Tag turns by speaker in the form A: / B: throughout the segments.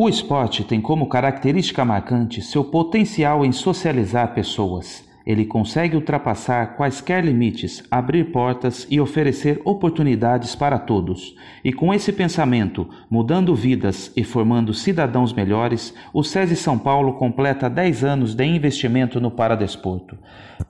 A: O esporte tem como característica marcante seu potencial em socializar pessoas. Ele consegue ultrapassar quaisquer limites, abrir portas e oferecer oportunidades para todos. E com esse pensamento, mudando vidas e formando cidadãos melhores, o SESI São Paulo completa 10 anos de investimento no paradesporto.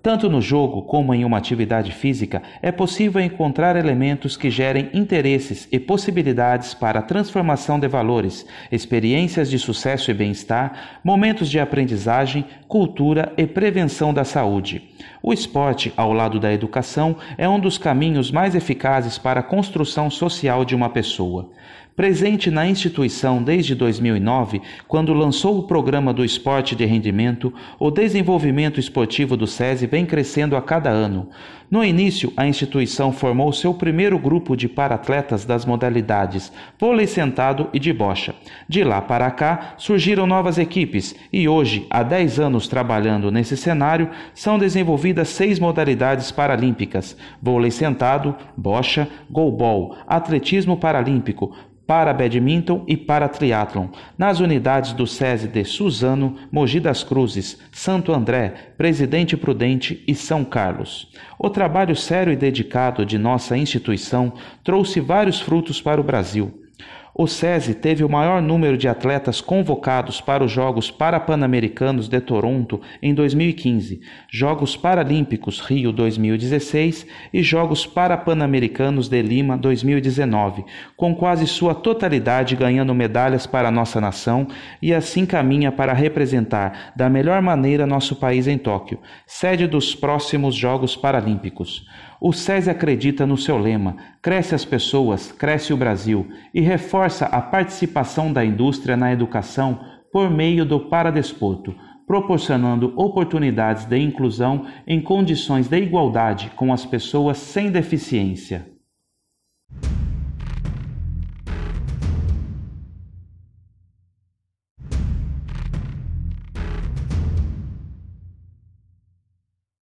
A: Tanto no jogo como em uma atividade física, é possível encontrar elementos que gerem interesses e possibilidades para a transformação de valores, experiências de sucesso e bem-estar, momentos de aprendizagem, cultura e prevenção da saúde saúde. O esporte, ao lado da educação, é um dos caminhos mais eficazes para a construção social de uma pessoa. Presente na instituição desde 2009, quando lançou o programa do esporte de rendimento, o desenvolvimento esportivo do SESI vem crescendo a cada ano. No início, a instituição formou seu primeiro grupo de paratletas das modalidades vôlei sentado e de bocha. De lá para cá, surgiram novas equipes e hoje, há 10 anos trabalhando nesse cenário, são desenvolvidas seis modalidades paralímpicas: vôlei sentado, bocha, goalball, atletismo paralímpico, para badminton e para triatlon, nas unidades do SESI de Suzano, Mogi das Cruzes, Santo André, Presidente Prudente e São Carlos. O trabalho sério e dedicado de nossa instituição trouxe vários frutos para o Brasil. O SESI teve o maior número de atletas convocados para os Jogos Parapan-Americanos de Toronto em 2015, Jogos Paralímpicos Rio 2016 e Jogos Parapan-Americanos de Lima 2019, com quase sua totalidade ganhando medalhas para nossa nação e assim caminha para representar da melhor maneira nosso país em Tóquio, sede dos próximos Jogos Paralímpicos. O SESI acredita no seu lema: cresce as pessoas, cresce o Brasil, e reforça a participação da indústria na educação por meio do paradesporto, proporcionando oportunidades de inclusão em condições de igualdade com as pessoas sem deficiência.